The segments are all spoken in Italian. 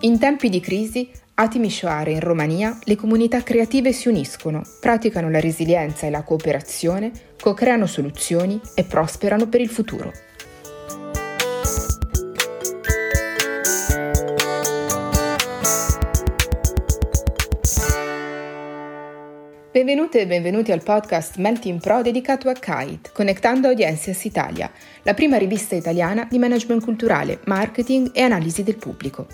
In tempi di crisi, a Timișoara, in Romania, le comunità creative si uniscono, praticano la resilienza e la cooperazione, co-creano soluzioni e prosperano per il futuro. Benvenute e benvenuti al podcast Melting Pro dedicato a Kite, Connectando Audiencias Italia, la prima rivista italiana di management culturale, marketing e analisi del pubblico.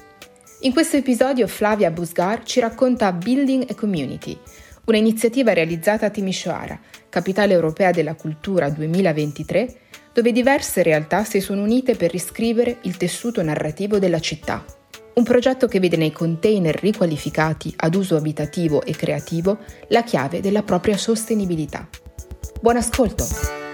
In questo episodio Flavia Busgar ci racconta Building a Community, un'iniziativa realizzata a Timișoara, capitale europea della cultura 2023, dove diverse realtà si sono unite per riscrivere il tessuto narrativo della città. Un progetto che vede nei container riqualificati ad uso abitativo e creativo la chiave della propria sostenibilità. Buon ascolto!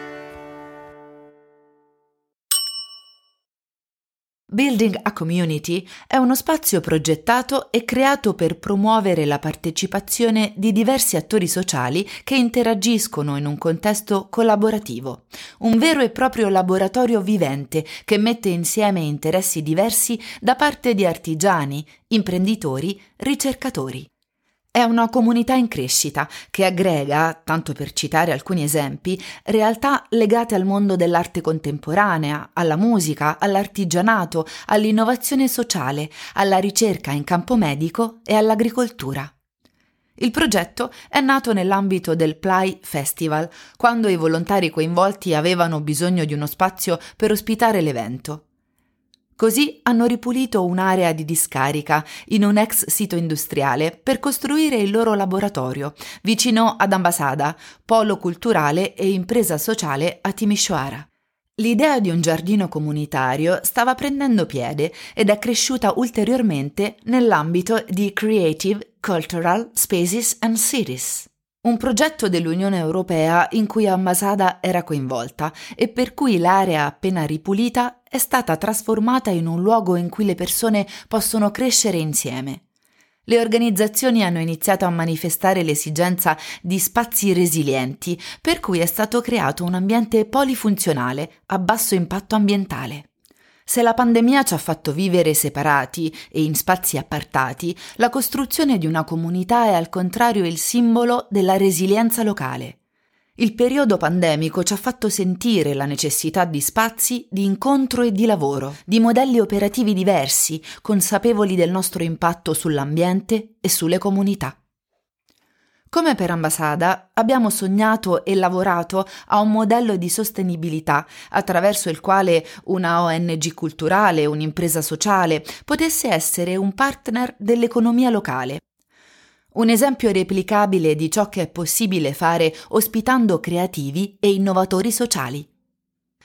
Building a Community è uno spazio progettato e creato per promuovere la partecipazione di diversi attori sociali che interagiscono in un contesto collaborativo. Un vero e proprio laboratorio vivente che mette insieme interessi diversi da parte di artigiani, imprenditori, ricercatori. È una comunità in crescita che aggrega, tanto per citare alcuni esempi, realtà legate al mondo dell'arte contemporanea, alla musica, all'artigianato, all'innovazione sociale, alla ricerca in campo medico e all'agricoltura. Il progetto è nato nell'ambito del Play Festival, quando i volontari coinvolti avevano bisogno di uno spazio per ospitare l'evento. Così hanno ripulito un'area di discarica in un ex sito industriale per costruire il loro laboratorio vicino ad Ambasada, polo culturale e impresa sociale a Timișoara. L'idea di un giardino comunitario stava prendendo piede ed è cresciuta ulteriormente nell'ambito di Creative, Cultural Spaces and Cities un progetto dell'Unione Europea in cui Ambasada era coinvolta e per cui l'area appena ripulita è stata trasformata in un luogo in cui le persone possono crescere insieme. Le organizzazioni hanno iniziato a manifestare l'esigenza di spazi resilienti, per cui è stato creato un ambiente polifunzionale a basso impatto ambientale. Se la pandemia ci ha fatto vivere separati e in spazi appartati, la costruzione di una comunità è al contrario il simbolo della resilienza locale. Il periodo pandemico ci ha fatto sentire la necessità di spazi di incontro e di lavoro, di modelli operativi diversi, consapevoli del nostro impatto sull'ambiente e sulle comunità. Come per Ambasada, abbiamo sognato e lavorato a un modello di sostenibilità attraverso il quale una ONG culturale, un'impresa sociale, potesse essere un partner dell'economia locale. Un esempio replicabile di ciò che è possibile fare ospitando creativi e innovatori sociali.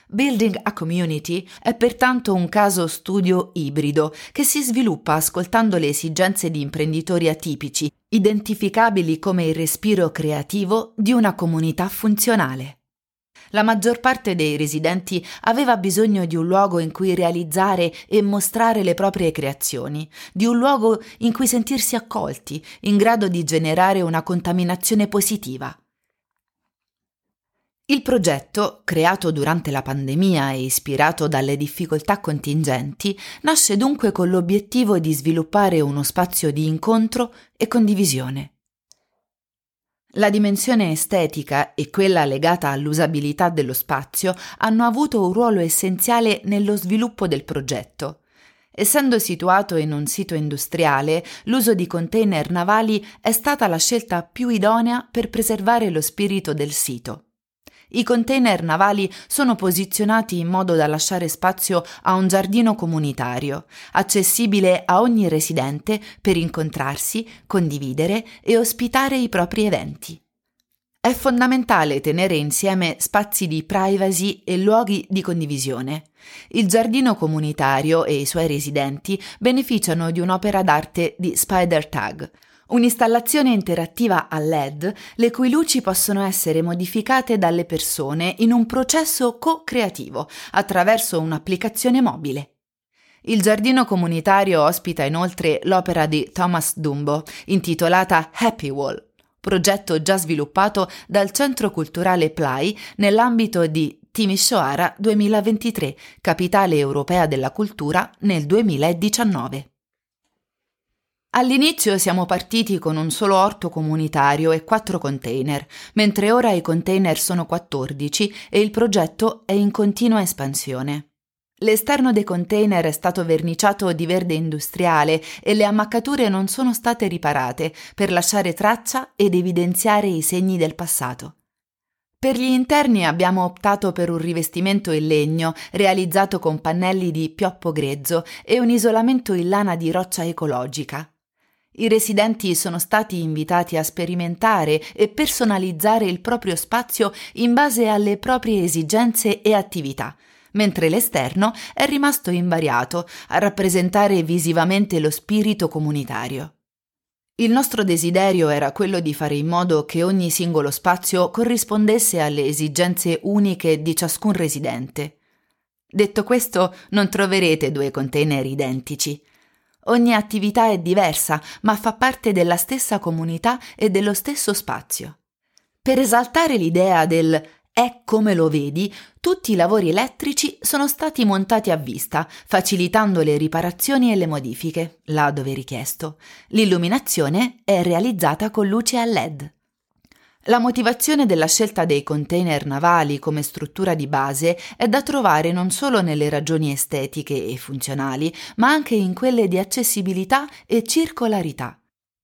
Building a Community è pertanto un caso studio ibrido che si sviluppa ascoltando le esigenze di imprenditori atipici, identificabili come il respiro creativo di una comunità funzionale. La maggior parte dei residenti aveva bisogno di un luogo in cui realizzare e mostrare le proprie creazioni, di un luogo in cui sentirsi accolti, in grado di generare una contaminazione positiva. Il progetto, creato durante la pandemia e ispirato dalle difficoltà contingenti, nasce dunque con l'obiettivo di sviluppare uno spazio di incontro e condivisione. La dimensione estetica e quella legata all'usabilità dello spazio hanno avuto un ruolo essenziale nello sviluppo del progetto. Essendo situato in un sito industriale, l'uso di container navali è stata la scelta più idonea per preservare lo spirito del sito. I container navali sono posizionati in modo da lasciare spazio a un giardino comunitario, accessibile a ogni residente per incontrarsi, condividere e ospitare i propri eventi. È fondamentale tenere insieme spazi di privacy e luoghi di condivisione. Il giardino comunitario e i suoi residenti beneficiano di un'opera d'arte di Spider Tag, Un'installazione interattiva a LED, le cui luci possono essere modificate dalle persone in un processo co-creativo attraverso un'applicazione mobile. Il giardino comunitario ospita inoltre l'opera di Thomas Dumbo, intitolata Happy Wall, progetto già sviluppato dal Centro Culturale Play nell'ambito di Timisoara 2023, capitale europea della cultura nel 2019. All'inizio siamo partiti con un solo orto comunitario e quattro container, mentre ora i container sono 14 e il progetto è in continua espansione. L'esterno dei container è stato verniciato di verde industriale e le ammaccature non sono state riparate per lasciare traccia ed evidenziare i segni del passato. Per gli interni abbiamo optato per un rivestimento in legno realizzato con pannelli di pioppo grezzo e un isolamento in lana di roccia ecologica. I residenti sono stati invitati a sperimentare e personalizzare il proprio spazio in base alle proprie esigenze e attività, mentre l'esterno è rimasto invariato a rappresentare visivamente lo spirito comunitario. Il nostro desiderio era quello di fare in modo che ogni singolo spazio corrispondesse alle esigenze uniche di ciascun residente. Detto questo, non troverete due container identici. Ogni attività è diversa, ma fa parte della stessa comunità e dello stesso spazio. Per esaltare l'idea del è come lo vedi, tutti i lavori elettrici sono stati montati a vista, facilitando le riparazioni e le modifiche, là dove richiesto. L'illuminazione è realizzata con luce a LED. La motivazione della scelta dei container navali come struttura di base è da trovare non solo nelle ragioni estetiche e funzionali, ma anche in quelle di accessibilità e circolarità.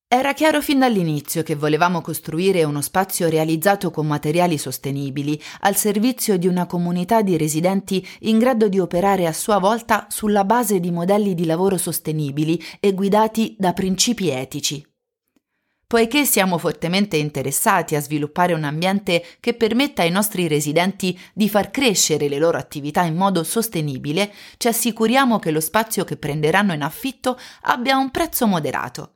Era chiaro fin dall'inizio che volevamo costruire uno spazio realizzato con materiali sostenibili, al servizio di una comunità di residenti in grado di operare a sua volta sulla base di modelli di lavoro sostenibili e guidati da principi etici. Poiché siamo fortemente interessati a sviluppare un ambiente che permetta ai nostri residenti di far crescere le loro attività in modo sostenibile, ci assicuriamo che lo spazio che prenderanno in affitto abbia un prezzo moderato.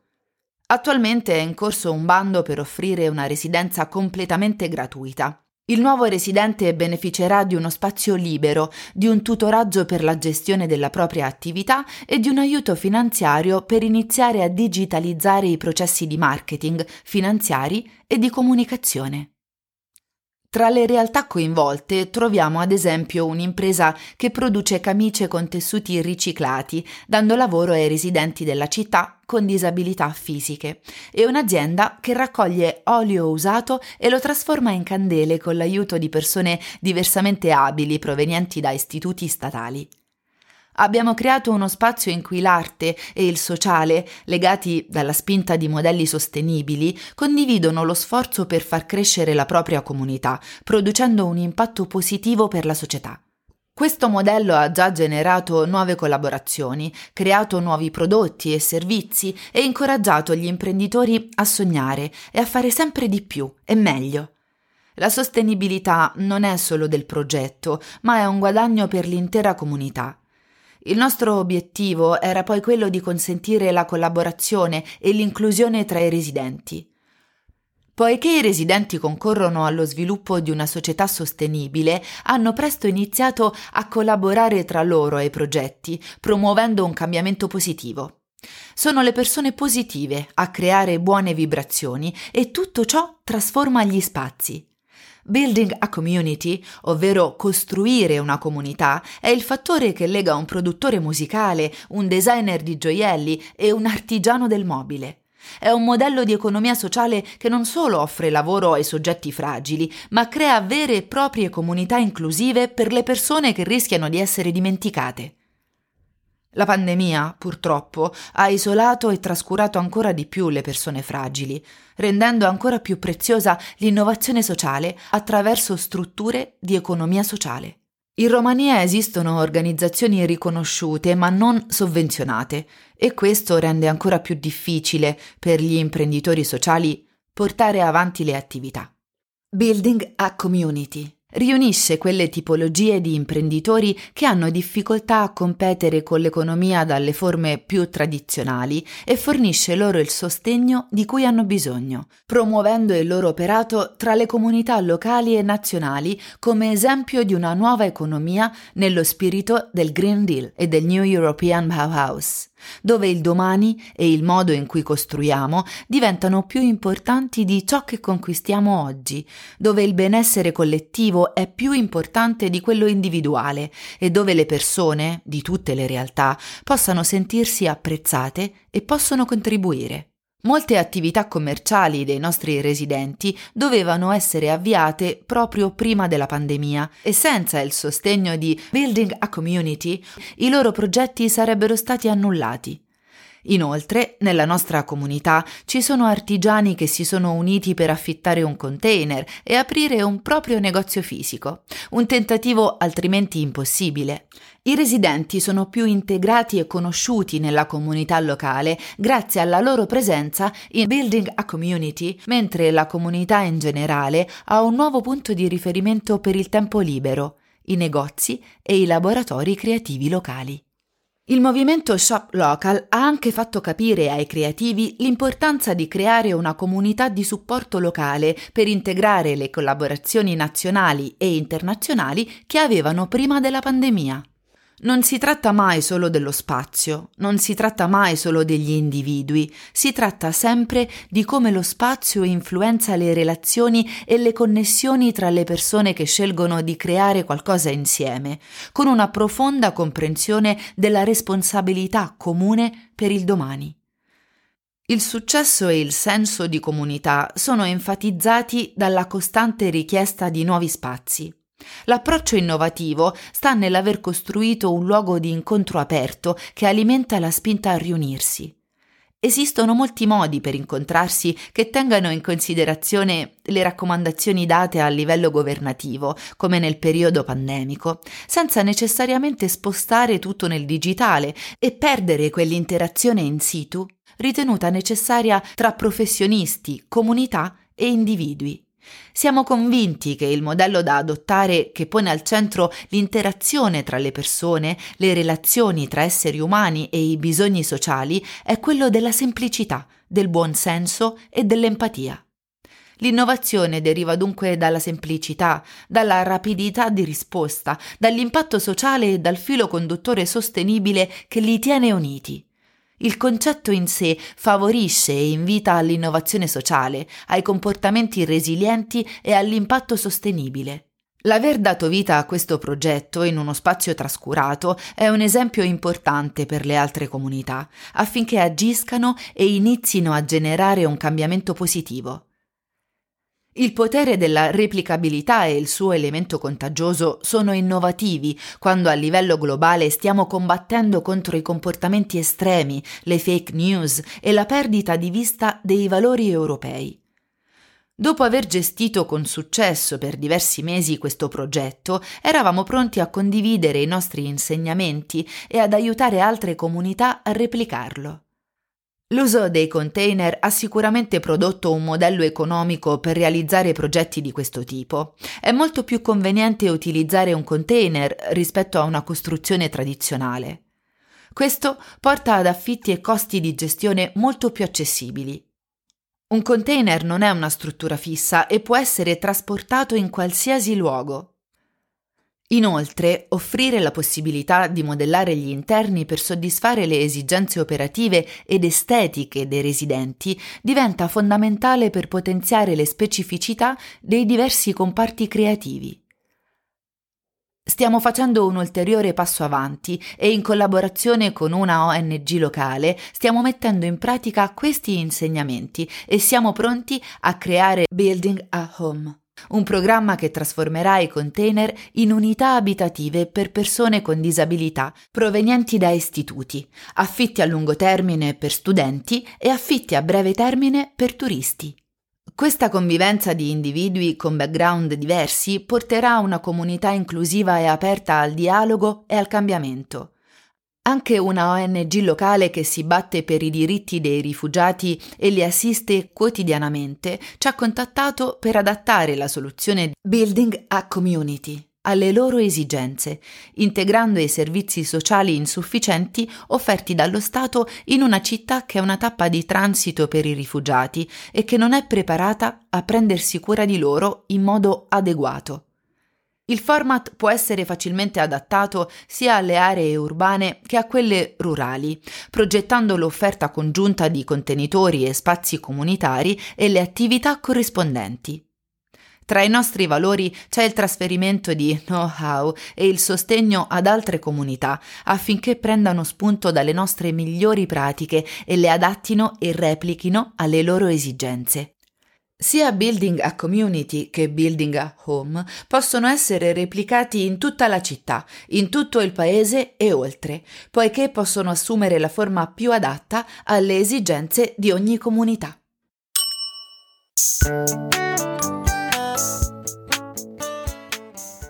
Attualmente è in corso un bando per offrire una residenza completamente gratuita. Il nuovo residente beneficerà di uno spazio libero, di un tutoraggio per la gestione della propria attività e di un aiuto finanziario per iniziare a digitalizzare i processi di marketing, finanziari e di comunicazione. Tra le realtà coinvolte troviamo ad esempio un'impresa che produce camicie con tessuti riciclati, dando lavoro ai residenti della città con disabilità fisiche, e un'azienda che raccoglie olio usato e lo trasforma in candele con l'aiuto di persone diversamente abili provenienti da istituti statali. Abbiamo creato uno spazio in cui l'arte e il sociale, legati dalla spinta di modelli sostenibili, condividono lo sforzo per far crescere la propria comunità, producendo un impatto positivo per la società. Questo modello ha già generato nuove collaborazioni, creato nuovi prodotti e servizi e incoraggiato gli imprenditori a sognare e a fare sempre di più e meglio. La sostenibilità non è solo del progetto, ma è un guadagno per l'intera comunità. Il nostro obiettivo era poi quello di consentire la collaborazione e l'inclusione tra i residenti. Poiché i residenti concorrono allo sviluppo di una società sostenibile, hanno presto iniziato a collaborare tra loro ai progetti, promuovendo un cambiamento positivo. Sono le persone positive a creare buone vibrazioni e tutto ciò trasforma gli spazi. Building a community, ovvero costruire una comunità, è il fattore che lega un produttore musicale, un designer di gioielli e un artigiano del mobile. È un modello di economia sociale che non solo offre lavoro ai soggetti fragili, ma crea vere e proprie comunità inclusive per le persone che rischiano di essere dimenticate. La pandemia, purtroppo, ha isolato e trascurato ancora di più le persone fragili, rendendo ancora più preziosa l'innovazione sociale attraverso strutture di economia sociale. In Romania esistono organizzazioni riconosciute ma non sovvenzionate e questo rende ancora più difficile per gli imprenditori sociali portare avanti le attività. Building a Community riunisce quelle tipologie di imprenditori che hanno difficoltà a competere con l'economia dalle forme più tradizionali e fornisce loro il sostegno di cui hanno bisogno, promuovendo il loro operato tra le comunità locali e nazionali come esempio di una nuova economia nello spirito del Green Deal e del New European Bauhaus. Dove il domani e il modo in cui costruiamo diventano più importanti di ciò che conquistiamo oggi, dove il benessere collettivo è più importante di quello individuale e dove le persone, di tutte le realtà, possano sentirsi apprezzate e possono contribuire. Molte attività commerciali dei nostri residenti dovevano essere avviate proprio prima della pandemia e senza il sostegno di Building a Community i loro progetti sarebbero stati annullati. Inoltre, nella nostra comunità ci sono artigiani che si sono uniti per affittare un container e aprire un proprio negozio fisico, un tentativo altrimenti impossibile. I residenti sono più integrati e conosciuti nella comunità locale grazie alla loro presenza in Building a Community, mentre la comunità in generale ha un nuovo punto di riferimento per il tempo libero, i negozi e i laboratori creativi locali. Il movimento Shop Local ha anche fatto capire ai creativi l'importanza di creare una comunità di supporto locale per integrare le collaborazioni nazionali e internazionali che avevano prima della pandemia. Non si tratta mai solo dello spazio, non si tratta mai solo degli individui, si tratta sempre di come lo spazio influenza le relazioni e le connessioni tra le persone che scelgono di creare qualcosa insieme, con una profonda comprensione della responsabilità comune per il domani. Il successo e il senso di comunità sono enfatizzati dalla costante richiesta di nuovi spazi. L'approccio innovativo sta nell'aver costruito un luogo di incontro aperto che alimenta la spinta a riunirsi. Esistono molti modi per incontrarsi che tengano in considerazione le raccomandazioni date a livello governativo, come nel periodo pandemico, senza necessariamente spostare tutto nel digitale e perdere quell'interazione in situ ritenuta necessaria tra professionisti, comunità e individui. Siamo convinti che il modello da adottare, che pone al centro l'interazione tra le persone, le relazioni tra esseri umani e i bisogni sociali, è quello della semplicità, del buon senso e dell'empatia. L'innovazione deriva dunque dalla semplicità, dalla rapidità di risposta, dall'impatto sociale e dal filo conduttore sostenibile che li tiene uniti. Il concetto in sé favorisce e invita all'innovazione sociale, ai comportamenti resilienti e all'impatto sostenibile. L'aver dato vita a questo progetto in uno spazio trascurato è un esempio importante per le altre comunità, affinché agiscano e inizino a generare un cambiamento positivo. Il potere della replicabilità e il suo elemento contagioso sono innovativi quando a livello globale stiamo combattendo contro i comportamenti estremi, le fake news e la perdita di vista dei valori europei. Dopo aver gestito con successo per diversi mesi questo progetto, eravamo pronti a condividere i nostri insegnamenti e ad aiutare altre comunità a replicarlo. L'uso dei container ha sicuramente prodotto un modello economico per realizzare progetti di questo tipo. È molto più conveniente utilizzare un container rispetto a una costruzione tradizionale. Questo porta ad affitti e costi di gestione molto più accessibili. Un container non è una struttura fissa e può essere trasportato in qualsiasi luogo. Inoltre, offrire la possibilità di modellare gli interni per soddisfare le esigenze operative ed estetiche dei residenti diventa fondamentale per potenziare le specificità dei diversi comparti creativi. Stiamo facendo un ulteriore passo avanti e in collaborazione con una ONG locale stiamo mettendo in pratica questi insegnamenti e siamo pronti a creare Building a Home un programma che trasformerà i container in unità abitative per persone con disabilità provenienti da istituti, affitti a lungo termine per studenti e affitti a breve termine per turisti. Questa convivenza di individui con background diversi porterà a una comunità inclusiva e aperta al dialogo e al cambiamento. Anche una ONG locale che si batte per i diritti dei rifugiati e li assiste quotidianamente ci ha contattato per adattare la soluzione Building a Community alle loro esigenze, integrando i servizi sociali insufficienti offerti dallo Stato in una città che è una tappa di transito per i rifugiati e che non è preparata a prendersi cura di loro in modo adeguato. Il format può essere facilmente adattato sia alle aree urbane che a quelle rurali, progettando l'offerta congiunta di contenitori e spazi comunitari e le attività corrispondenti. Tra i nostri valori c'è il trasferimento di know-how e il sostegno ad altre comunità affinché prendano spunto dalle nostre migliori pratiche e le adattino e replichino alle loro esigenze. Sia Building a Community che Building a Home possono essere replicati in tutta la città, in tutto il paese e oltre, poiché possono assumere la forma più adatta alle esigenze di ogni comunità.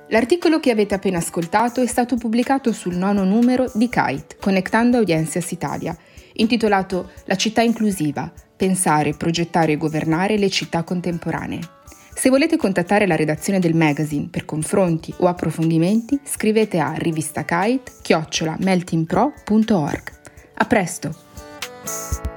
L'articolo che avete appena ascoltato è stato pubblicato sul nono numero di Kite, Connectando Audiencias Italia, intitolato La città inclusiva, pensare, progettare e governare le città contemporanee. Se volete contattare la redazione del magazine per confronti o approfondimenti, scrivete a rivistacite-meltingpro.org. A presto!